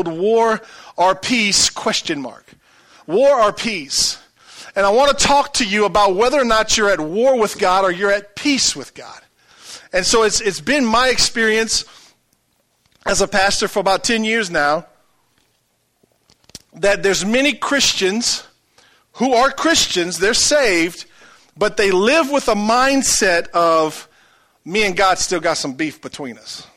entitled War or Peace question mark. War or peace. And I want to talk to you about whether or not you're at war with God or you're at peace with God. And so it's, it's been my experience as a pastor for about 10 years now that there's many Christians who are Christians, they're saved, but they live with a mindset of me and God still got some beef between us.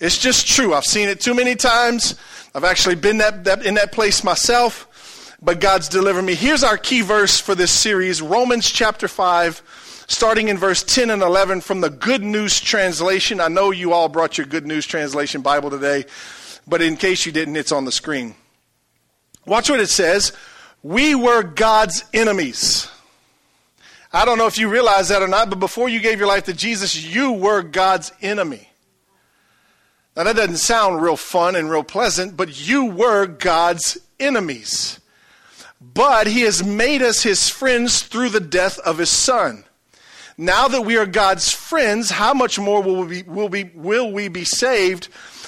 It's just true. I've seen it too many times. I've actually been that, that, in that place myself, but God's delivered me. Here's our key verse for this series Romans chapter 5, starting in verse 10 and 11 from the Good News Translation. I know you all brought your Good News Translation Bible today, but in case you didn't, it's on the screen. Watch what it says. We were God's enemies. I don't know if you realize that or not, but before you gave your life to Jesus, you were God's enemy. Now, that doesn't sound real fun and real pleasant, but you were God's enemies. But He has made us His friends through the death of His Son. Now that we are God's friends, how much more will we, will we, will we be saved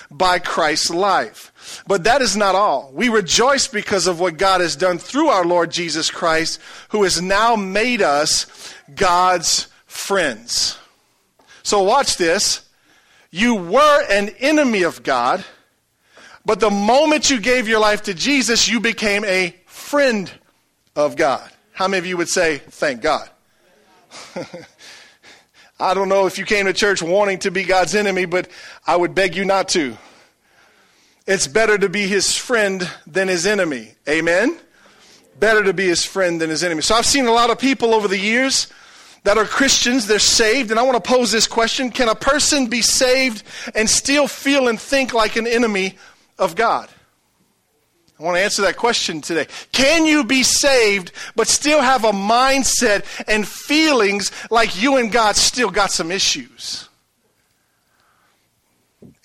by Christ's life? But that is not all. We rejoice because of what God has done through our Lord Jesus Christ, who has now made us God's friends. So watch this. You were an enemy of God, but the moment you gave your life to Jesus, you became a friend of God. How many of you would say, thank God? I don't know if you came to church wanting to be God's enemy, but I would beg you not to. It's better to be his friend than his enemy. Amen? Better to be his friend than his enemy. So I've seen a lot of people over the years that are Christians, they're saved, and I want to pose this question Can a person be saved and still feel and think like an enemy of God? I want to answer that question today. Can you be saved but still have a mindset and feelings like you and God still got some issues?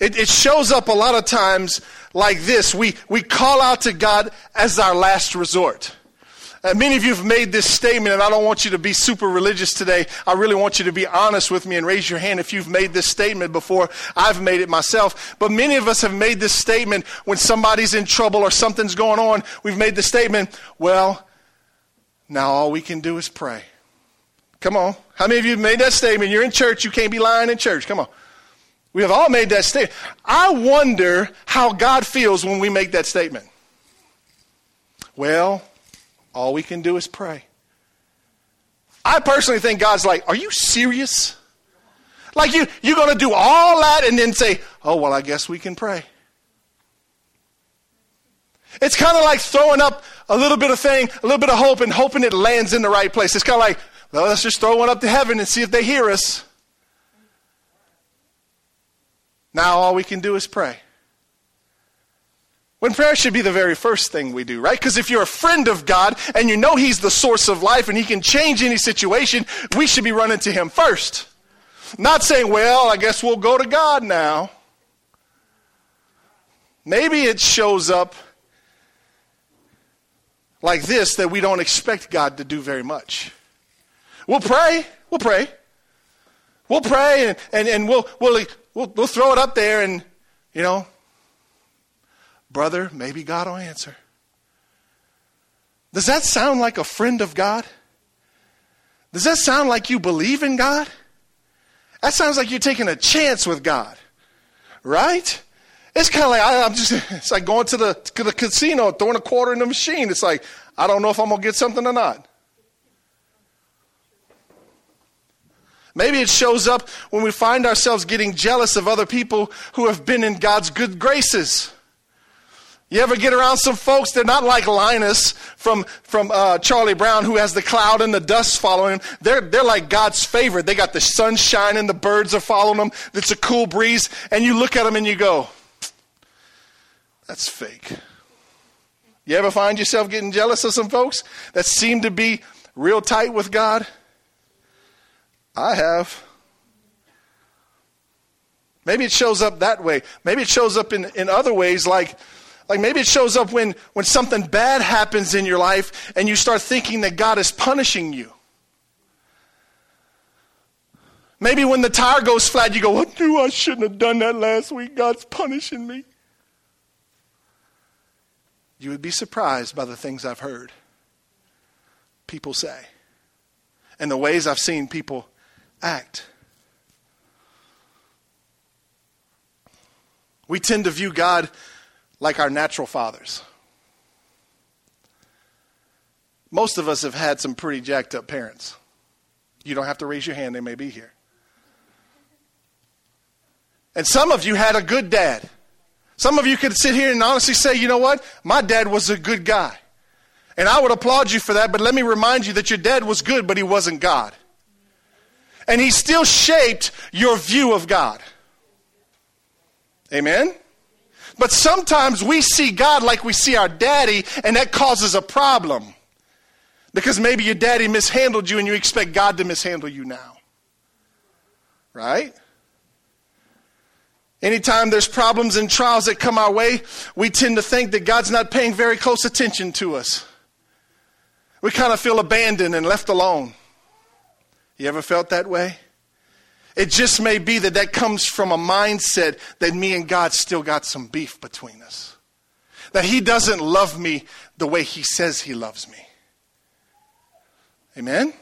It, it, shows up a lot of times like this. We, we call out to God as our last resort. Uh, many of you have made this statement, and I don't want you to be super religious today. I really want you to be honest with me and raise your hand if you've made this statement before. I've made it myself. But many of us have made this statement when somebody's in trouble or something's going on. We've made the statement, well, now all we can do is pray. Come on. How many of you have made that statement? You're in church, you can't be lying in church. Come on. We have all made that statement. I wonder how God feels when we make that statement. Well, all we can do is pray. I personally think God's like, Are you serious? Like you, you're going to do all that and then say, Oh, well, I guess we can pray. It's kind of like throwing up a little bit of thing, a little bit of hope, and hoping it lands in the right place. It's kind of like, well, let's just throw one up to heaven and see if they hear us. Now all we can do is pray. When prayer should be the very first thing we do, right? Because if you're a friend of God and you know He's the source of life and He can change any situation, we should be running to Him first. Not saying, well, I guess we'll go to God now. Maybe it shows up like this that we don't expect God to do very much. We'll pray. We'll pray. We'll pray and, and, and we'll, we'll, we'll, we'll throw it up there and, you know, brother, maybe God will answer. Does that sound like a friend of God? Does that sound like you believe in God? That sounds like you're taking a chance with God, right? It's kind of like I, am just. It's like going to the to the casino, throwing a quarter in the machine. It's like I don't know if I'm gonna get something or not. Maybe it shows up when we find ourselves getting jealous of other people who have been in God's good graces. You ever get around some folks? They're not like Linus from, from uh, Charlie Brown, who has the cloud and the dust following him. They're, they're like God's favorite. They got the sunshine and the birds are following them. It's a cool breeze. And you look at them and you go, that's fake. You ever find yourself getting jealous of some folks that seem to be real tight with God? I have. Maybe it shows up that way. Maybe it shows up in, in other ways, like, like maybe it shows up when, when something bad happens in your life and you start thinking that God is punishing you. Maybe when the tire goes flat, you go, I knew I shouldn't have done that last week. God's punishing me. you would be surprised by the things I've heard people say and the ways I've seen people act. We tend to view God like our natural fathers. Most of us have had some pretty jacked up parents. You don't have to raise your hand, they may be here. And some of you had a good dad. Some of you could sit here and honestly say, you know what? My dad was a good guy. And I would applaud you for that, but let me remind you that your dad was good, but he wasn't God. And he still shaped your view of God. Amen? But sometimes we see God like we see our daddy, and that causes a problem. Because maybe your daddy mishandled you and you expect God to mishandle you now. Right? Anytime there's problems and trials that come our way, we tend to think that God's not paying very close attention to us. We kind of feel abandoned and left alone. You ever felt that way? It just may be that that comes from a mindset that me and God still got some beef between us. That He doesn't love me the way He says He loves me. Amen?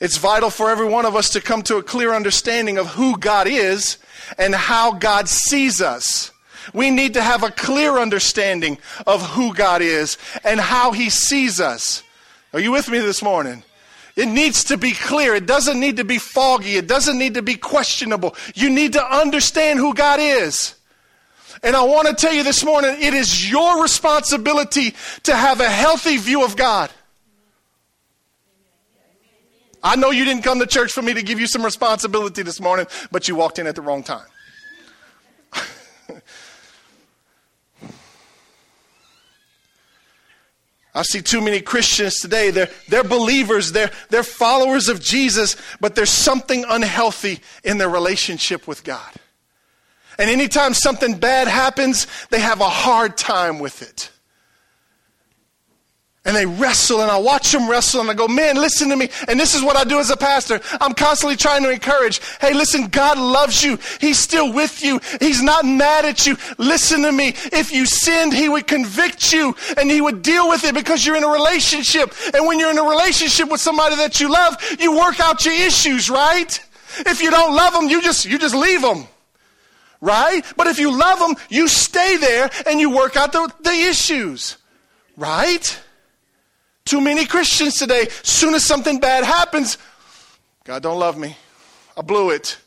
It's vital for every one of us to come to a clear understanding of who God is and how God sees us. We need to have a clear understanding of who God is and how He sees us. Are you with me this morning? It needs to be clear. It doesn't need to be foggy. It doesn't need to be questionable. You need to understand who God is. And I want to tell you this morning, it is your responsibility to have a healthy view of God. I know you didn't come to church for me to give you some responsibility this morning, but you walked in at the wrong time. I see too many Christians today. They're, they're believers, they're, they're followers of Jesus, but there's something unhealthy in their relationship with God. And anytime something bad happens, they have a hard time with it and they wrestle and I watch them wrestle and I go, man, listen to me. And this is what I do as a pastor. I'm constantly trying to encourage. Hey, listen, God loves you. He's still with you. He's not mad at you. Listen to me. If you sinned, He would convict you and He would deal with it because you're in a relationship. And when you're in a relationship with somebody that you love, you work out your issues, right? If you don't love them, you just, you just leave them. Right? But if you love them, you stay there and you work out the, the issues. Right? Too many Christians today, soon as something bad happens, God don't love me. I blew it.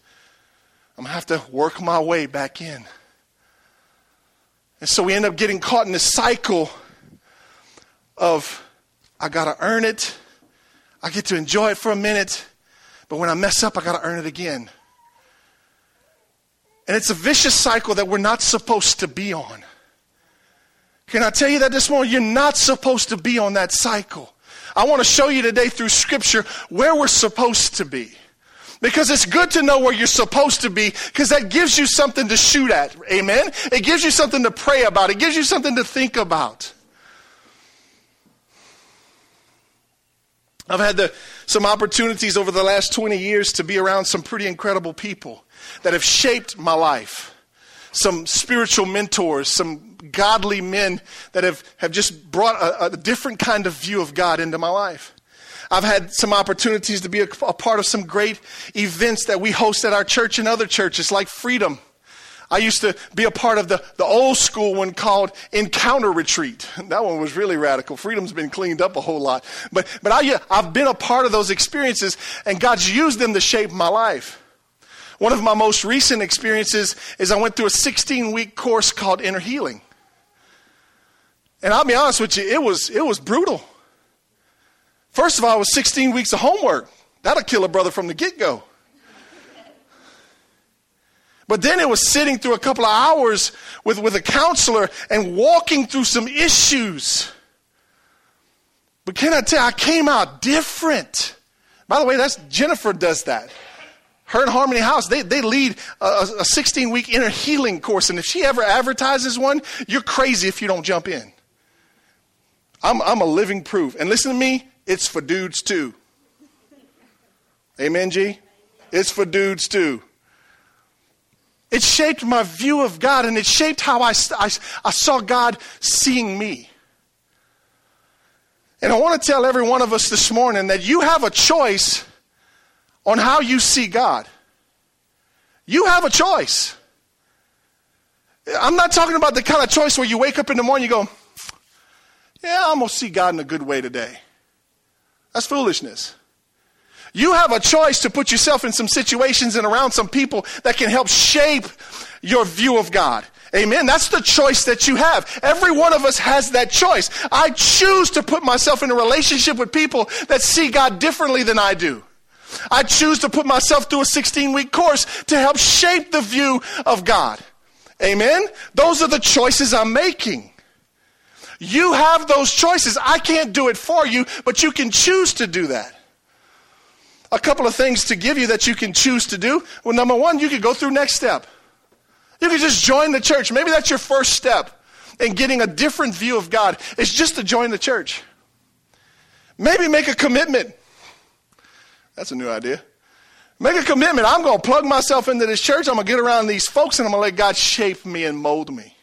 I'm going to have to work my way back in. And so we end up getting caught in this cycle of I got to earn it. I get to enjoy it for a minute, but when I mess up, I got to earn it again. And it's a vicious cycle that we're not supposed to be on. Can I tell you that this morning? You're not supposed to be on that cycle. I want to show you today through Scripture where we're supposed to be. Because it's good to know where you're supposed to be because that gives you something to shoot at. Amen? It gives you something to pray about, it gives you something to think about. I've had the, some opportunities over the last 20 years to be around some pretty incredible people that have shaped my life. Some spiritual mentors, some godly men that have, have just brought a, a different kind of view of God into my life. I've had some opportunities to be a, a, part of some great events that we host at our church and other churches, like Freedom. I used to be a part of the, the old school one called Encounter Retreat. That one was really radical. Freedom's been cleaned up a whole lot. But, but I, I've been a part of those experiences, and God's used them to shape my life. One of my most recent experiences is I went through a 16 week course called Inner Healing. And I'll be honest with you, it was, it was brutal. First of all, it was 16 weeks of homework. That'll kill a brother from the get go. But then it was sitting through a couple of hours with, with a counselor and walking through some issues. But can I tell you, I came out different. By the way, that's Jennifer does that. Her and Harmony House, they, they lead a, a 16 week inner healing course. And if she ever advertises one, you're crazy if you don't jump in. I'm, I'm a living proof. And listen to me, it's for dudes too. Amen, G? It's for dudes too. It shaped my view of God and it shaped how I, I, I saw God seeing me. And I want to tell every one of us this morning that you have a choice on how you see God. You have a choice. I'm not talking about the kind of choice where you wake up in the morning and you go, Yeah, I'm going to see God in a good way today. That's foolishness. You have a choice to put yourself in some situations and around some people that can help shape your view of God. Amen. That's the choice that you have. Every one of us has that choice. I choose to put myself in a relationship with people that see God differently than I do. I choose to put myself through a 16 week course to help shape the view of God. Amen. Those are the choices I'm making. You have those choices. I can't do it for you, but you can choose to do that a couple of things to give you that you can choose to do. Well, number one, you could go through next step. You could just join the church. Maybe that's your first step in getting a different view of God. It's just to join the church. Maybe make a commitment. That's a new idea. Make a commitment. I'm going to plug myself into this church. I'm going to get around these folks and I'm going to let God shape me and mold me.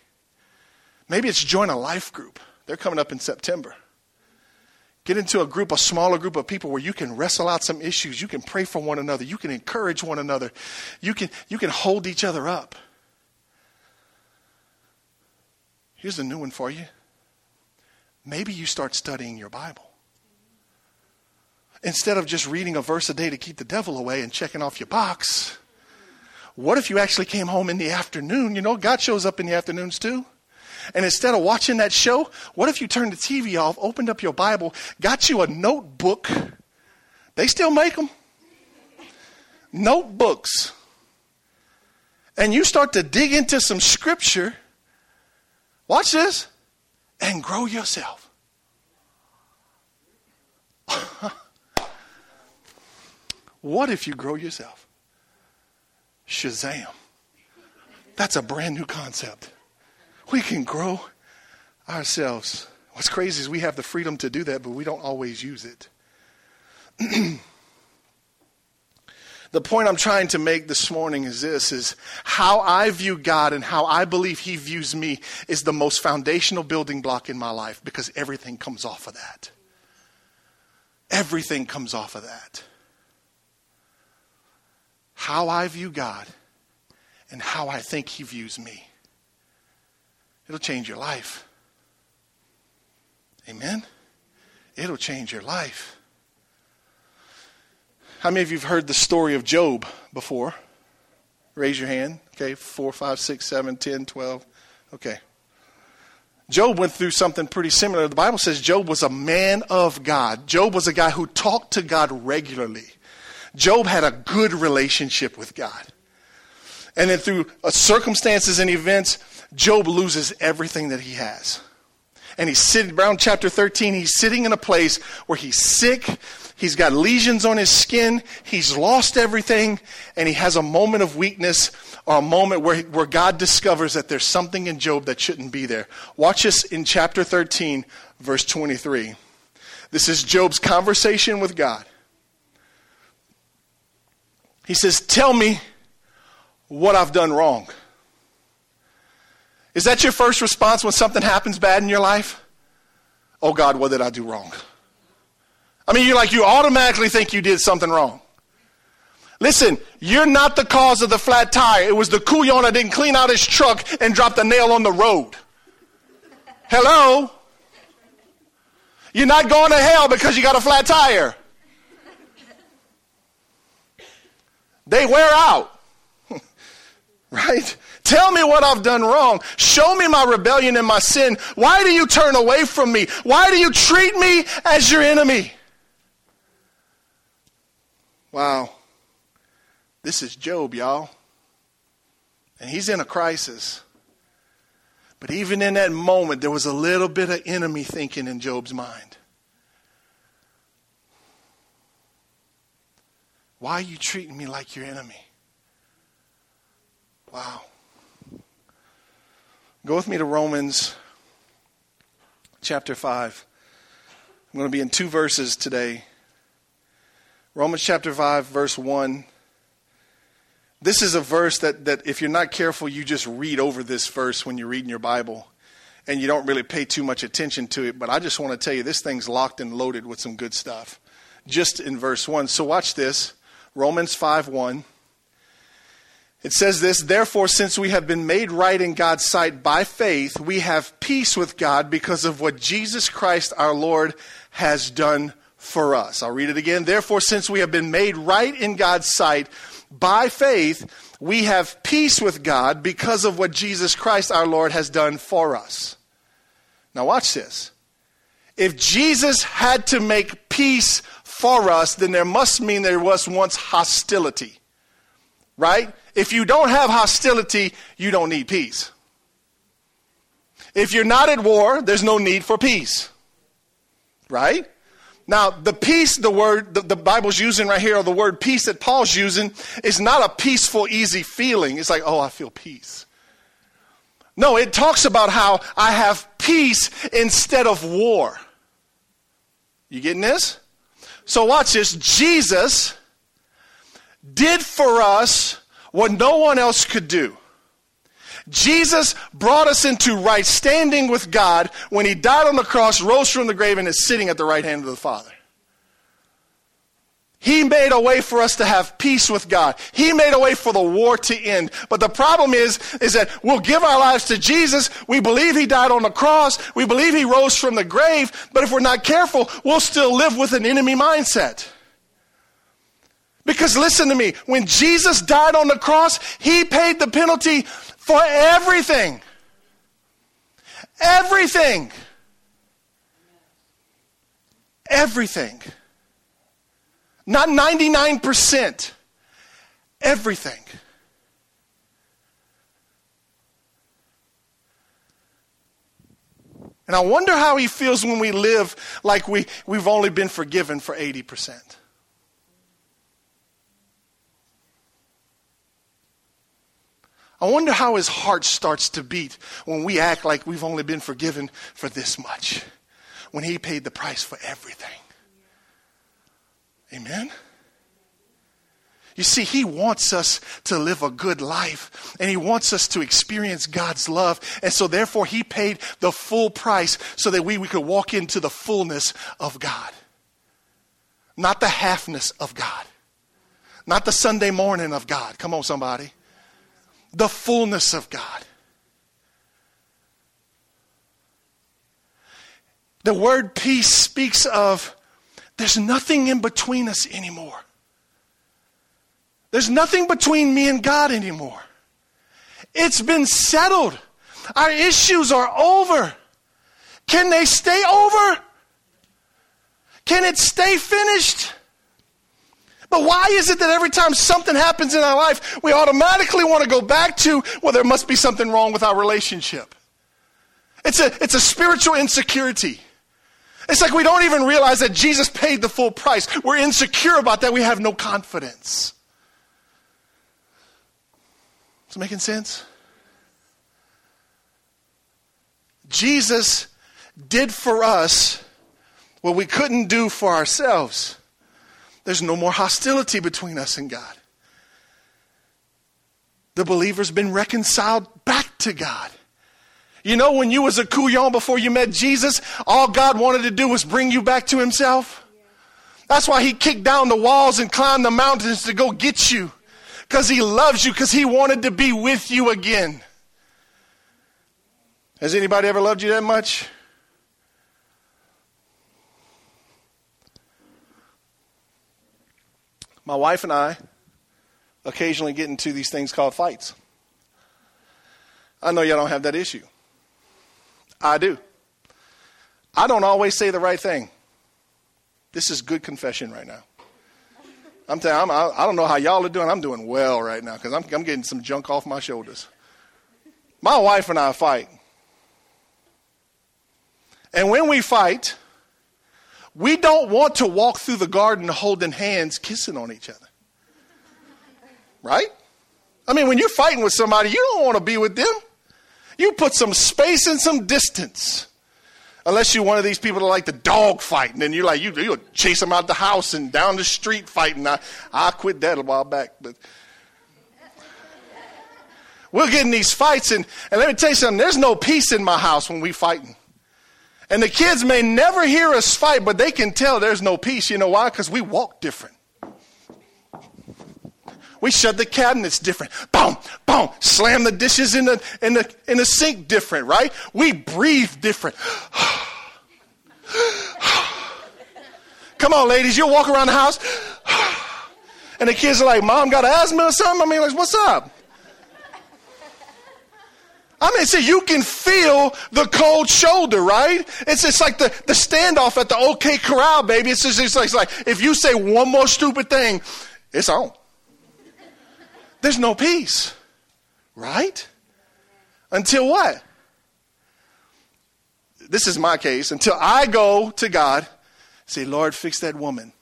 Maybe it's join a life group. They're coming up in September. Get into a group, a smaller group of people where you can wrestle out some issues. You can pray for one another. You can encourage one another. You can, you can hold each other up. Here's a new one for you. Maybe you start studying your Bible. Instead of just reading a verse a day to keep the devil away and checking off your box, what if you actually came home in the afternoon? You know, God shows up in the afternoons too. And instead of watching that show, what if you turned the TV off, opened up your Bible, got you a notebook? They still make them. Notebooks. And you start to dig into some scripture. Watch this. And grow yourself. what if you grow yourself? Shazam. That's a brand new concept we can grow ourselves. What's crazy is we have the freedom to do that, but we don't always use it. the point I'm trying to make this morning is this is how I view God and how I believe he views me is the most foundational building block in my life because everything comes off of that. Everything comes off of that. How I view God and how I think he views me. It'll change your life. Amen? It'll change your life. How many of you have heard the story of Job before? Raise your hand. Okay, four, five, six, seven, ten, twelve. Okay. Job went through something pretty similar. The Bible says Job was a man of God. Job was a guy who talked to God regularly. Job had a good relationship with God. And then through uh, circumstances and events, Job loses everything that he has. And he's sitting, around chapter 13, he's sitting in a place where he's sick, he's got lesions on his skin, he's lost everything, and he has a moment of weakness or a moment where, where God discovers that there's something in Job that shouldn't be there. Watch us in chapter 13, verse 23. This is Job's conversation with God. He says, Tell me what I've done wrong. Is that your first response when something happens bad in your life? Oh God, what did I do wrong? I mean, you're like you automatically think you did something wrong. Listen, you're not the cause of the flat tire. It was the couillon that didn't clean out his truck and dropped the nail on the road. Hello? You're not going to hell because you got a flat tire. They wear out. Right? Tell me what I've done wrong. Show me my rebellion and my sin. Why do you turn away from me? Why do you treat me as your enemy? Wow. This is Job, y'all. And he's in a crisis. But even in that moment, there was a little bit of enemy thinking in Job's mind. Why are you treating me like your enemy? Wow. Go with me to Romans chapter 5. I'm going to be in two verses today. Romans chapter 5, verse 1. This is a verse that, that if you're not careful, you just read over this verse when you're reading your Bible and you don't really pay too much attention to it. But I just want to tell you, this thing's locked and loaded with some good stuff. Just in verse 1. So watch this Romans 5 1. It says this, therefore, since we have been made right in God's sight by faith, we have peace with God because of what Jesus Christ our Lord has done for us. I'll read it again. Therefore, since we have been made right in God's sight by faith, we have peace with God because of what Jesus Christ our Lord has done for us. Now, watch this. If Jesus had to make peace for us, then there must mean there was once hostility. Right? If you don't have hostility, you don't need peace. If you're not at war, there's no need for peace. Right? Now, the peace, the word the, the, Bible's using right here, or the word peace that Paul's using, is not a peaceful, easy feeling. It's like, oh, I feel peace. No, it talks about how I have peace instead of war. You getting this? So, watch this. Jesus did for us what no one else could do. Jesus brought us into right standing with God when he died on the cross, rose from the grave, and is sitting at the right hand of the Father. He made a way for us to have peace with God. He made a way for the war to end. But the problem is, is that we'll give our lives to Jesus. We believe He died on the cross. We believe He rose from the grave. But if we're not careful, we'll still live with an enemy mindset. Because listen to me, when Jesus died on the cross, He paid the penalty for everything. Everything. Everything. Not 99%. Everything. And I wonder how he feels when we live like we, we've only been forgiven for 80%. I wonder how his heart starts to beat when we act like we've only been forgiven for this much, when he paid the price for everything. Amen? You see, He wants us to live a good life and He wants us to experience God's love. And so, therefore, He paid the full price so that we, we could walk into the fullness of God. Not the halfness of God, not the Sunday morning of God. Come on, somebody the fullness of God. The word peace speaks of there's nothing in between us anymore. There's nothing between me and God anymore. It's been settled. Our issues are over. Can they stay over? Can it stay finished? But why is it that every time something happens in our life, we automatically want to go back to, well, there must be something wrong with our relationship? It's a, it's a spiritual insecurity. It's like we don't even realize that Jesus paid the full price. We're insecure about that. We have no confidence. Is it making sense? Jesus did for us what we couldn't do for ourselves. There's no more hostility between us and God. The believer's been reconciled back to God. You know, when you was a couillon before you met Jesus, all God wanted to do was bring you back to himself. That's why he kicked down the walls and climbed the mountains to go get you. Because he loves you, because he wanted to be with you again. Has anybody ever loved you that much? My wife and I occasionally get into these things called fights. I know y'all don't have that issue. I do. I don't always say the right thing. This is good confession right now. I'm telling you, I'm, I don't know how y'all are doing. I'm doing well right now because I'm, I'm getting some junk off my shoulders. My wife and I fight. And when we fight, we don't want to walk through the garden holding hands, kissing on each other. Right? I mean, when you're fighting with somebody, you don't want to be with them. You put some space and some distance. Unless you're one of these people that like the dog fight, and you're like, you, you chase them out the house and down the street fighting. I, I quit that a while back, but We'll get in these fights, and, and let me tell you something, there's no peace in my house when we fighting. And the kids may never hear us fight, but they can tell there's no peace. You know why? Because we walk different. We shut the cabinets different. Boom, boom. Slam the dishes in the, in the, in the sink different, right? We breathe different. Come on, ladies, you'll walk around the house. and the kids are like, Mom got asthma or something? I mean, like, what's up? I mean, see, you can feel the cold shoulder, right? It's just like the, the standoff at the OK Corral, baby. It's just it's like, it's like if you say one more stupid thing, it's on. There's no peace, right? Until what? This is my case. Until I go to God, say, Lord, fix that woman.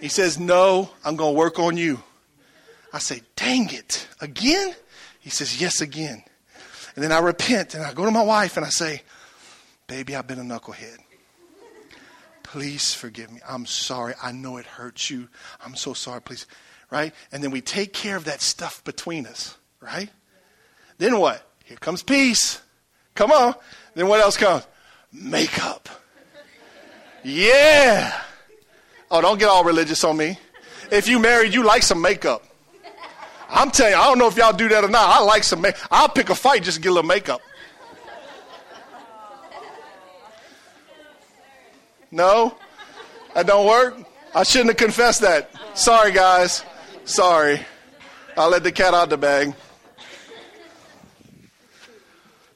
He says, No, I'm going to work on you. I say, Dang it, again? He says, Yes, again. And then I repent and I go to my wife and I say, Baby, I've been a knucklehead. Please forgive me. I'm sorry. I know it hurts you. I'm so sorry. Please. Right? And then we take care of that stuff between us. Right? Then what? Here comes peace. Come on. Then what else comes? Makeup. Yeah. Oh, don't get all religious on me. If you married, you like some makeup. I'm telling you, I don't know if y'all do that or not. I like some makeup. I'll pick a fight just to get a little makeup. No? That don't work? I shouldn't have confessed that. Sorry, guys. Sorry. I'll let the cat out the bag.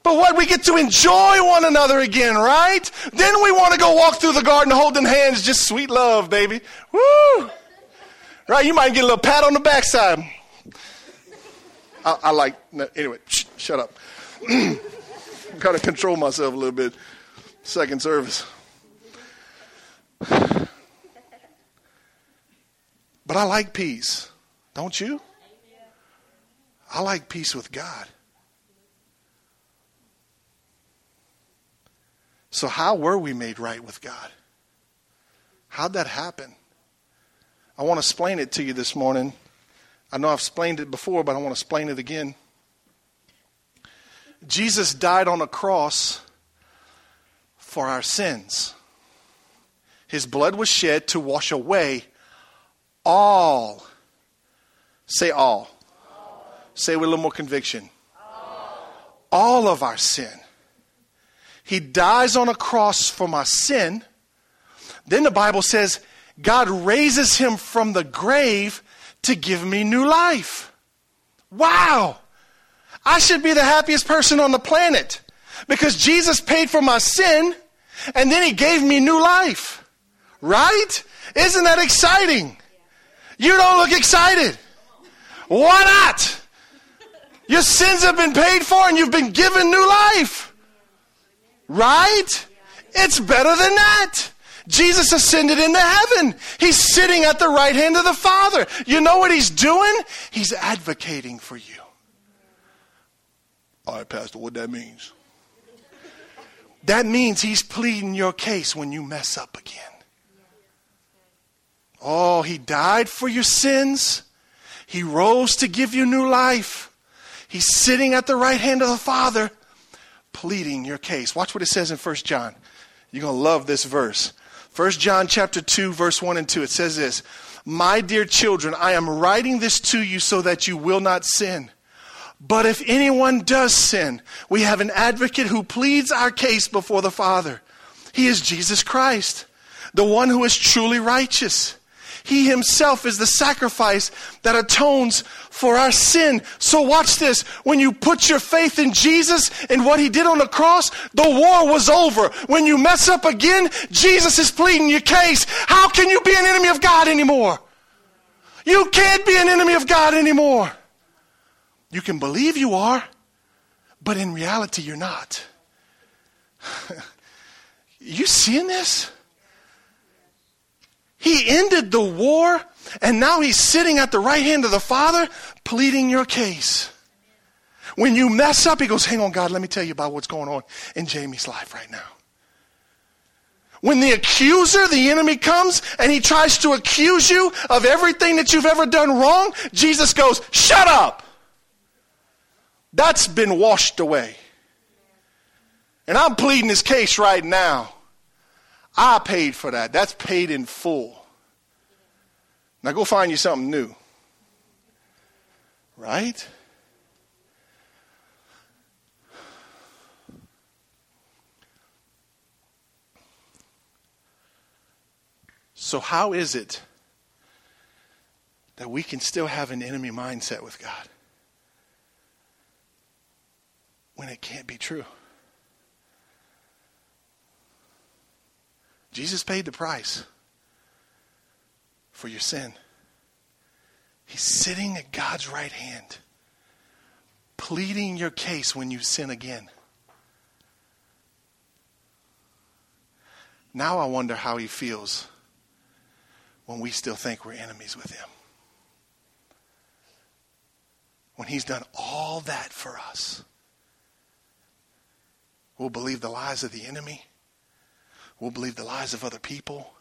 But what? We get to enjoy one another again, right? Then we want to go walk through the garden holding hands, just sweet love, baby. Woo! Right? You might get a little pat on the backside. I, I like, no, anyway, shh, shut up. I'm Got to control myself a little bit. Second service. But I like peace. Don't you? I like peace with God. So, how were we made right with God? How'd that happen? I want to explain it to you this morning I know I've explained it before, but I want to explain it again. Jesus died on a cross for our sins. His blood was shed to wash away all. Say all. all. Say with a little more conviction. All. all of our sin. He dies on a cross for my sin. Then the Bible says God raises him from the grave to give me new life. Wow! I should be the happiest person on the planet because Jesus paid for my sin and then he gave me new life. Right? Isn't that exciting? You don't look excited. Why not? Your sins have been paid for and you've been given new life. Right? It's better than that. Jesus ascended into heaven. He's sitting at the right hand of the Father. You know what he's doing? He's advocating for you. All right, Pastor, what that means? That means he's pleading your case when you mess up again. Oh, he died for your sins. He rose to give you new life. He's sitting at the right hand of the Father, pleading your case. Watch what it says in 1 John. You're going to love this verse. 1 John chapter 2 verse 1 and 2 it says this, "My dear children, I am writing this to you so that you will not sin. But if anyone does sin, we have an advocate who pleads our case before the Father. He is Jesus Christ, the one who is truly righteous." He himself is the sacrifice that atones for our sin. So watch this. When you put your faith in Jesus and what he did on the cross, the war was over. When you mess up again, Jesus is pleading your case. How can you be an enemy of God anymore? You can't be an enemy of God anymore. You can believe you are, but in reality, you're not. you seeing this? He ended the war, and now he's sitting at the right hand of the Father pleading your case. When you mess up, he goes, Hang on, God, let me tell you about what's going on in Jamie's life right now. When the accuser, the enemy, comes and he tries to accuse you of everything that you've ever done wrong, Jesus goes, Shut up! That's been washed away. And I'm pleading this case right now. I paid for that. That's paid in full. Now go find you something new. Right? So, how is it that we can still have an enemy mindset with God when it can't be true? Jesus paid the price for your sin. He's sitting at God's right hand, pleading your case when you sin again. Now I wonder how he feels when we still think we're enemies with him. When he's done all that for us, we'll believe the lies of the enemy We'll believe the lies of other people.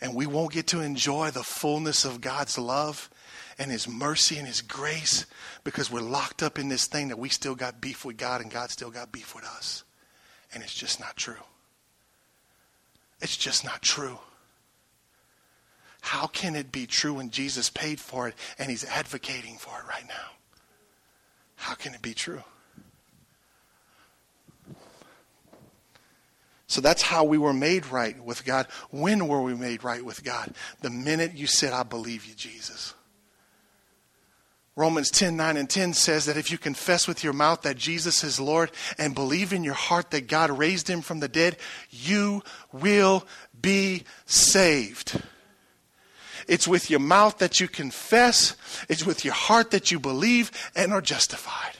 And we won't get to enjoy the fullness of God's love and His mercy and His grace because we're locked up in this thing that we still got beef with God and God still got beef with us. And it's just not true. It's just not true. How can it be true when Jesus paid for it and He's advocating for it right now? How can it be true? So that's how we were made right with God. When were we made right with God? The minute you said, I believe you, Jesus. Romans 10 9 and 10 says that if you confess with your mouth that Jesus is Lord and believe in your heart that God raised him from the dead, you will be saved. It's with your mouth that you confess, it's with your heart that you believe and are justified.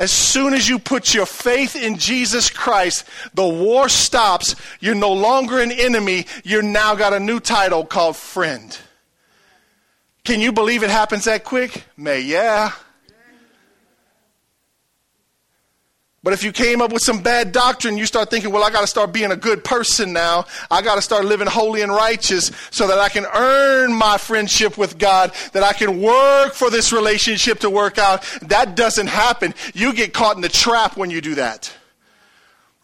As soon as you put your faith in Jesus Christ, the war stops. You're no longer an enemy. You're now got a new title called friend. Can you believe it happens that quick? May, yeah. But if you came up with some bad doctrine, you start thinking, well, I got to start being a good person now. I got to start living holy and righteous so that I can earn my friendship with God, that I can work for this relationship to work out. That doesn't happen. You get caught in the trap when you do that.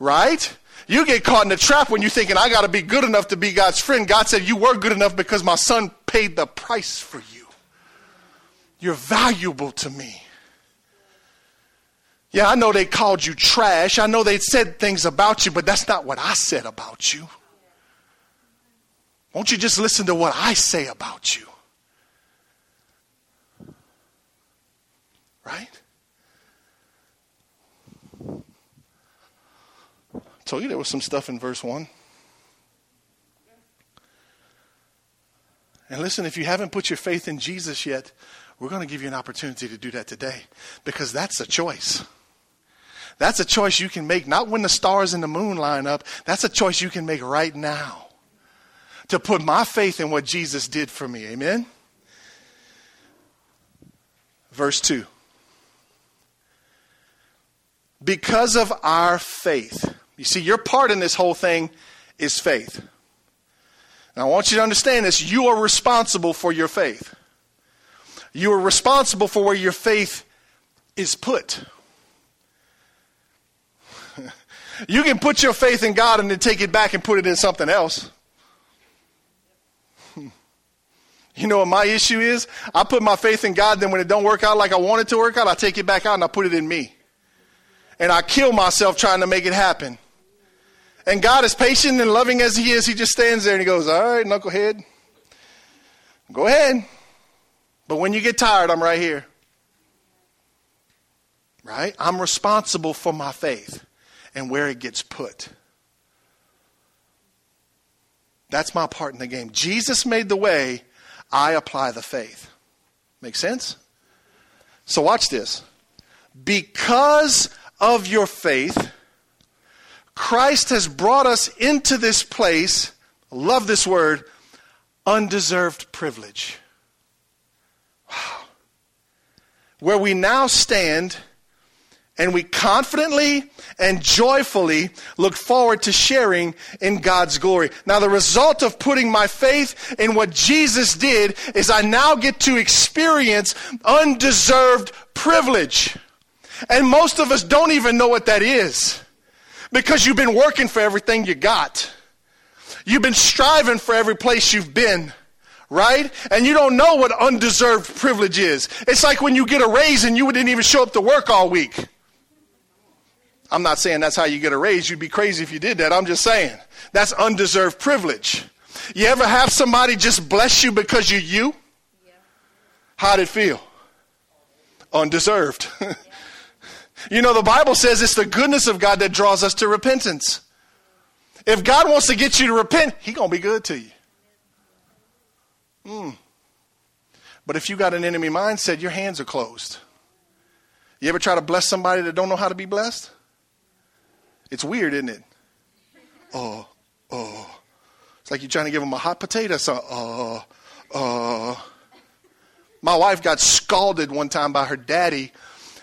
Right? You get caught in the trap when you're thinking, I got to be good enough to be God's friend. God said, You were good enough because my son paid the price for you. You're valuable to me. Yeah, I know they called you trash. I know they said things about you, but that's not what I said about you. Won't you just listen to what I say about you? Right? I told you there was some stuff in verse 1. And listen, if you haven't put your faith in Jesus yet, we're going to give you an opportunity to do that today because that's a choice. That's a choice you can make, not when the stars and the moon line up. That's a choice you can make right now to put my faith in what Jesus did for me. Amen? Verse 2. Because of our faith. You see, your part in this whole thing is faith. Now, I want you to understand this. You are responsible for your faith. You are responsible for where your faith is put. You can put your faith in God and then take it back and put it in something else. You know what my issue is? I put my faith in God, then when it don't work out like I want it to work out, I take it back out and I put it in me. And I kill myself trying to make it happen. And God is patient and loving as He is. He just stands there and He goes, All right, knucklehead. Go ahead. But when you get tired, I'm right here. Right? I'm responsible for my faith and where it gets put. That's my part in the game. Jesus made the way, I apply the faith. Make sense? So watch this. Because of your faith, Christ has brought us into this place, love this word, undeserved privilege. Wow. Where we now stand and we confidently and joyfully look forward to sharing in God's glory. Now, the result of putting my faith in what Jesus did is I now get to experience undeserved privilege. And most of us don't even know what that is because you've been working for everything you got. You've been striving for every place you've been right? And you don't know what undeserved privilege is. It's like when you get a raise and you didn't even show up to work all week. I'm not saying that's how you get a raise. You'd be crazy if you did that. I'm just saying that's undeserved privilege. You ever have somebody just bless you because you're you? Yeah. How'd it feel? Undeserved. Yeah. you know, the Bible says it's the goodness of God that draws us to repentance. If God wants to get you to repent, He's going to be good to you. Mm. But if you got an enemy mindset, your hands are closed. You ever try to bless somebody that don't know how to be blessed? It's weird, isn't it? Oh, oh. It's like you're trying to give them a hot potato. So, oh, oh. My wife got scalded one time by her daddy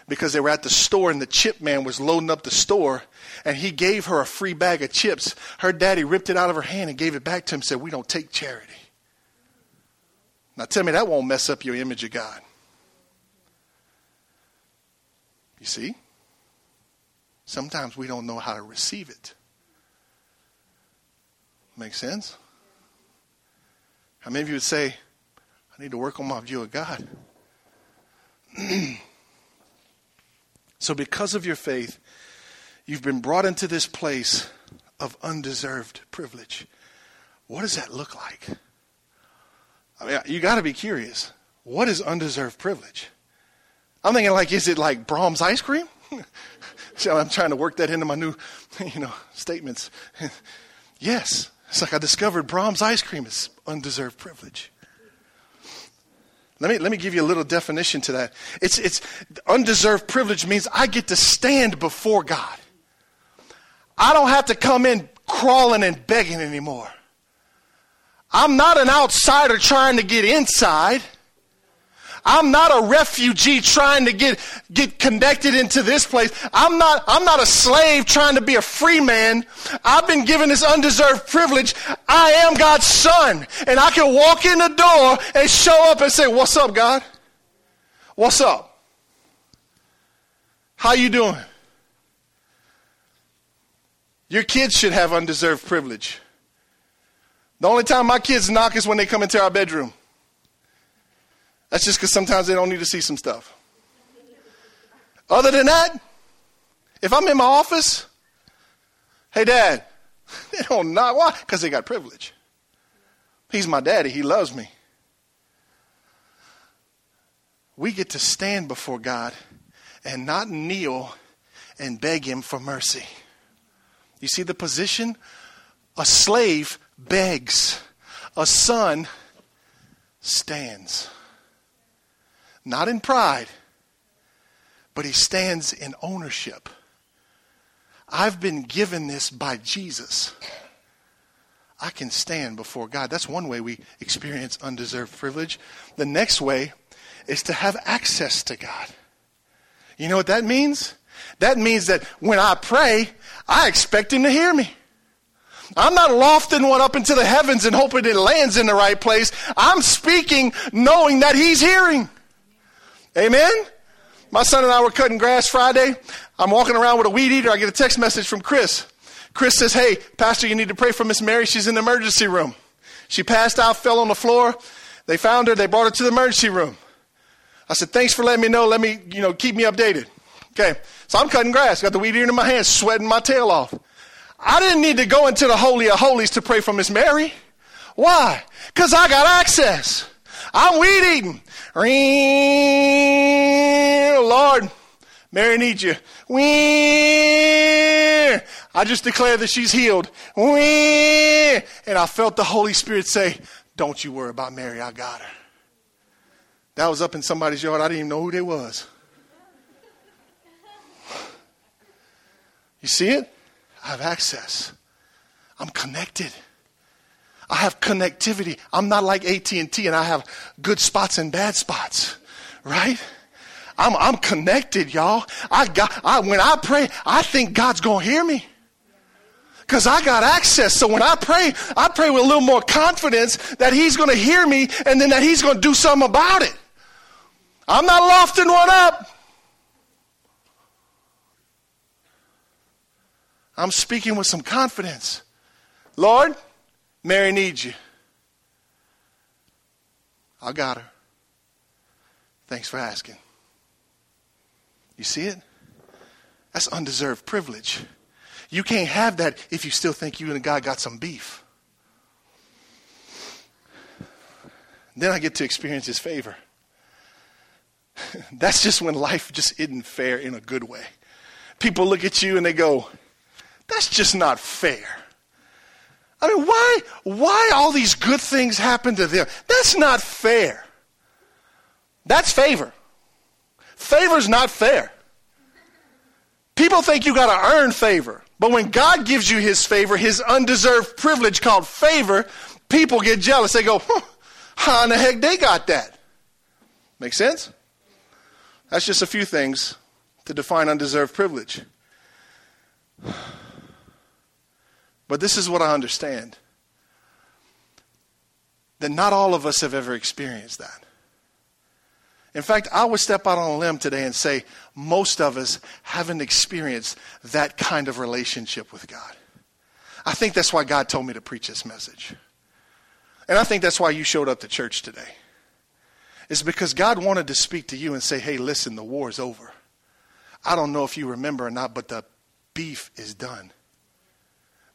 because they were at the store and the chip man was loading up the store and he gave her a free bag of chips. Her daddy ripped it out of her hand and gave it back to him and said, We don't take charity. Now tell me that won't mess up your image of God. You see? Sometimes we don't know how to receive it. Make sense? How many of you would say, I need to work on my view of God? so, because of your faith, you've been brought into this place of undeserved privilege. What does that look like? I mean, you got to be curious. What is undeserved privilege? I'm thinking, like, is it like Braum's ice cream? so I'm trying to work that into my new, you know, statements. yes, it's like I discovered Braum's ice cream is undeserved privilege. Let me, let me give you a little definition to that. It's, it's undeserved privilege means I get to stand before God. I don't have to come in crawling and begging anymore. I'm not an outsider trying to get inside. I'm not a refugee trying to get, get connected into this place. I'm not, I'm not a slave trying to be a free man. I've been given this undeserved privilege. I am God's son. And I can walk in the door and show up and say, what's up, God? What's up? How you doing? Your kids should have undeserved privilege. The only time my kids knock is when they come into our bedroom. That's just because sometimes they don't need to see some stuff. Other than that, if I'm in my office, hey, dad, they don't knock. Why? Because they got privilege. He's my daddy, he loves me. We get to stand before God and not kneel and beg him for mercy. You see the position? A slave begs, a son stands. Not in pride, but he stands in ownership. I've been given this by Jesus. I can stand before God. That's one way we experience undeserved privilege. The next way is to have access to God. You know what that means? That means that when I pray, I expect Him to hear me. I'm not lofting one up into the heavens and hoping it lands in the right place. I'm speaking knowing that He's hearing. Amen? My son and I were cutting grass Friday. I'm walking around with a weed eater. I get a text message from Chris. Chris says, Hey, Pastor, you need to pray for Miss Mary. She's in the emergency room. She passed out, fell on the floor. They found her. They brought her to the emergency room. I said, Thanks for letting me know. Let me, you know, keep me updated. Okay. So I'm cutting grass. Got the weed eater in my hand, sweating my tail off. I didn't need to go into the Holy of Holies to pray for Miss Mary. Why? Because I got access. I'm weed eating. Lord, Mary needs you. I just declare that she's healed. And I felt the Holy Spirit say, Don't you worry about Mary, I got her. That was up in somebody's yard. I didn't even know who they was. You see it? I have access. I'm connected. I have connectivity. I'm not like AT&T and I have good spots and bad spots, right? I'm, I'm connected, y'all. I got, I, when I pray, I think God's going to hear me. Because I got access. So when I pray, I pray with a little more confidence that He's going to hear me and then that He's going to do something about it. I'm not lofting one up. I'm speaking with some confidence. Lord, Mary needs you. I got her. Thanks for asking. You see it? That's undeserved privilege. You can't have that if you still think you and God got some beef. Then I get to experience His favor. That's just when life just isn't fair in a good way. People look at you and they go, that's just not fair. I mean, why, why all these good things happen to them? That's not fair. That's favor. Favor's not fair. People think you got to earn favor. But when God gives you his favor, his undeserved privilege called favor, people get jealous. They go, huh, how in the heck they got that? Make sense? That's just a few things to define undeserved privilege. But this is what I understand that not all of us have ever experienced that. In fact, I would step out on a limb today and say most of us haven't experienced that kind of relationship with God. I think that's why God told me to preach this message. And I think that's why you showed up to church today. It's because God wanted to speak to you and say, hey, listen, the war is over. I don't know if you remember or not, but the beef is done.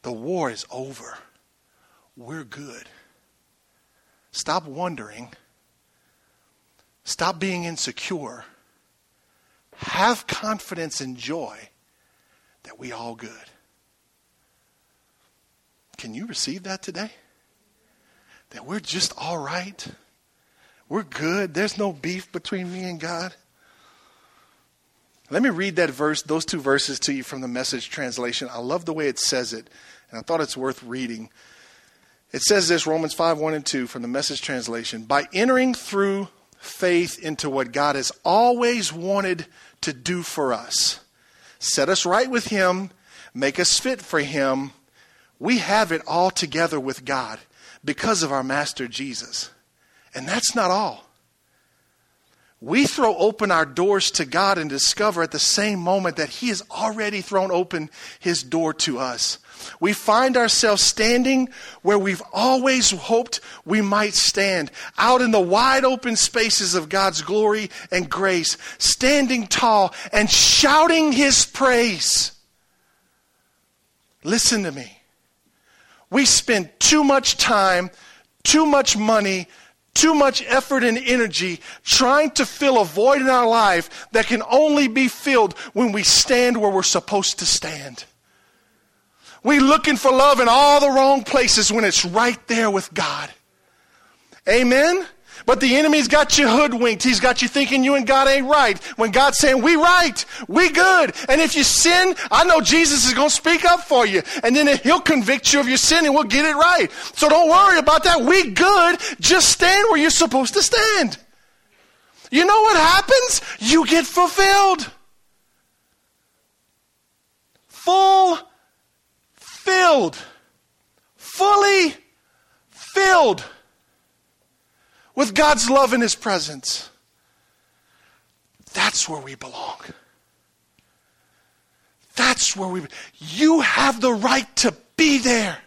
The war is over. We're good. Stop wondering. Stop being insecure. Have confidence and joy that we all good. Can you receive that today? That we're just all right. We're good. There's no beef between me and God. Let me read that verse, those two verses to you from the message translation. I love the way it says it, and I thought it's worth reading. It says this Romans 5 1 and 2 from the message translation. By entering through faith into what God has always wanted to do for us, set us right with Him, make us fit for Him, we have it all together with God because of our Master Jesus. And that's not all we throw open our doors to God and discover at the same moment that He has already thrown open His door to us. We find ourselves standing where we've always hoped we might stand, out in the wide open spaces of God's glory and grace, standing tall and shouting His praise. Listen to me. We spend too much time, too much money, too much effort and energy trying to fill a void in our life that can only be filled when we stand where we're supposed to stand. We looking for love in all the wrong places when it's right there with God. Amen? But the enemy's got you hoodwinked. He's got you thinking you and God ain't right. When God's saying, we right, we good. And if you sin, I know Jesus is going to speak up for you. And then he'll convict you of your sin and we'll get it right. So don't worry about that. We good. Just stand where you're supposed to stand. You know what happens? You get fulfilled. Full, filled, fully filled with God's love in His presence. That's where we belong. That's where we. You have the right to be there.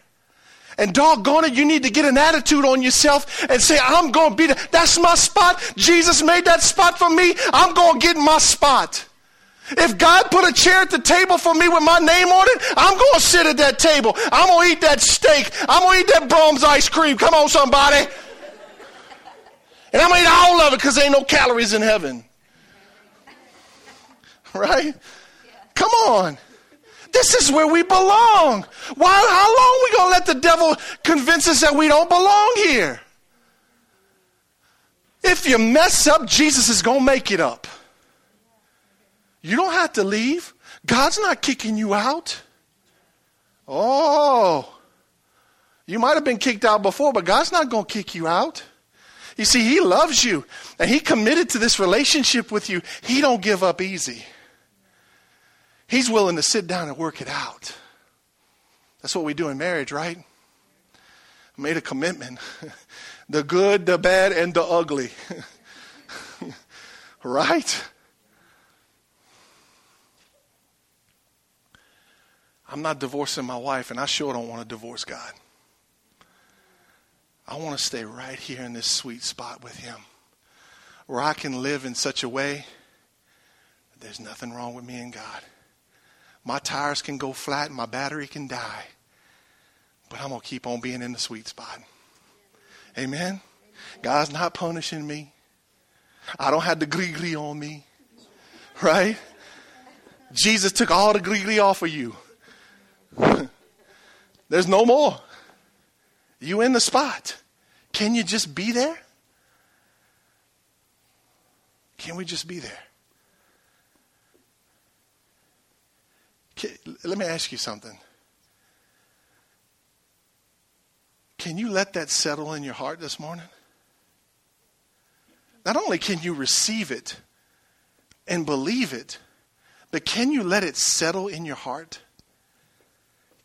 And doggone it, you need to get an attitude on yourself and say, I'm going to be there. That's my spot. Jesus made that spot for me. I'm going to get my spot. If God put a chair at the table for me with my name on it, I'm going to sit at that table. I'm going to eat that steak. I'm going to eat that Braum's ice cream. Come on, somebody. And I'm going to eat all of it because there ain't no calories in heaven. Right? Come on. This is where we belong. Why, how long are we going to let the devil convince us that we don't belong here? If you mess up, Jesus is going to make it up. You don't have to leave. God's not kicking you out. Oh, you might have been kicked out before, but God's not going to kick you out. You see, he loves you and he committed to this relationship with you. He don't give up easy. He's willing to sit down and work it out. That's what we do in marriage, right? Made a commitment. the good, the bad, and the ugly. right? I'm not divorcing my wife, and I sure don't want to divorce God. I want to stay right here in this sweet spot with Him where I can live in such a way that there's nothing wrong with me and God. My tires can go flat and my battery can die, but I'm going to keep on being in the sweet spot. Amen? God's not punishing me. I don't have the gris on me. Right? Jesus took all the gris off of you. There's no more. You in the spot. Can you just be there? Can we just be there? Can, let me ask you something. Can you let that settle in your heart this morning? Not only can you receive it and believe it, but can you let it settle in your heart?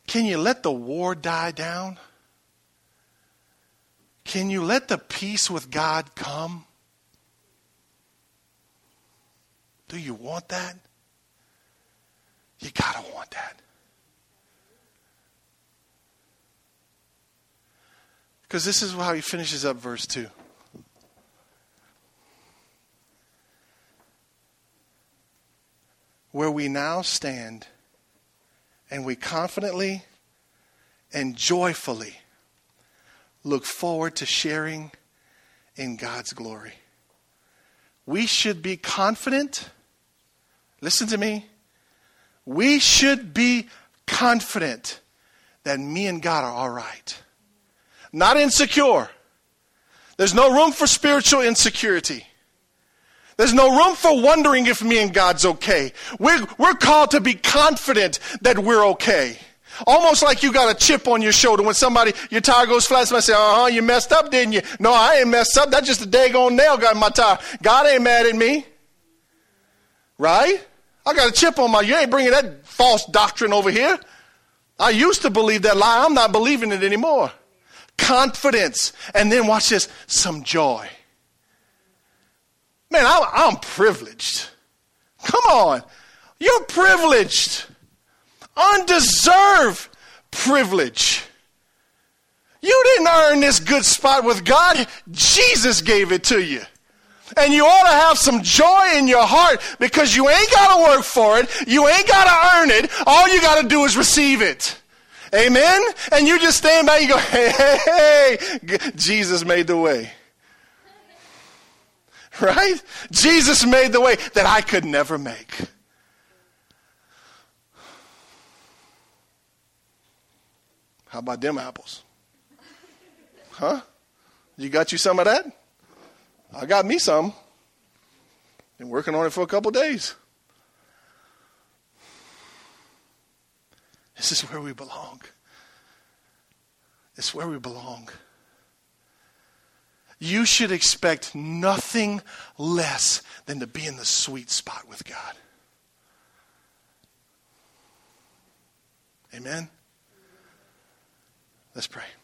Can you let the war die down? Can you let the peace with God come? Do you want that? You got to want that. Because this is how he finishes up verse 2. Where we now stand and we confidently and joyfully look forward to sharing in God's glory. We should be confident. Listen to me. We should be confident that me and God are all right. Not insecure. There's no room for spiritual insecurity. There's no room for wondering if me and God's okay. We're, we're called to be confident that we're okay. Almost like you got a chip on your shoulder when somebody, your tire goes flat, somebody say, uh huh, you messed up, didn't you? No, I ain't messed up. That's just a daggone nail got in my tire. God ain't mad at me. Right? I got a chip on my, you ain't bringing that false doctrine over here. I used to believe that lie. I'm not believing it anymore. Confidence. And then watch this, some joy. Man, I'm, I'm privileged. Come on. You're privileged. Undeserved privilege. You didn't earn this good spot with God. Jesus gave it to you. And you ought to have some joy in your heart because you ain't got to work for it. You ain't got to earn it. All you got to do is receive it. Amen? And you just stand back and you go, hey, hey, hey, Jesus made the way. Right? Jesus made the way that I could never make. How about them apples? Huh? You got you some of that? I got me some. Been working on it for a couple days. This is where we belong. It's where we belong you should expect nothing less than to be in the sweet spot with God. Amen? Let's pray.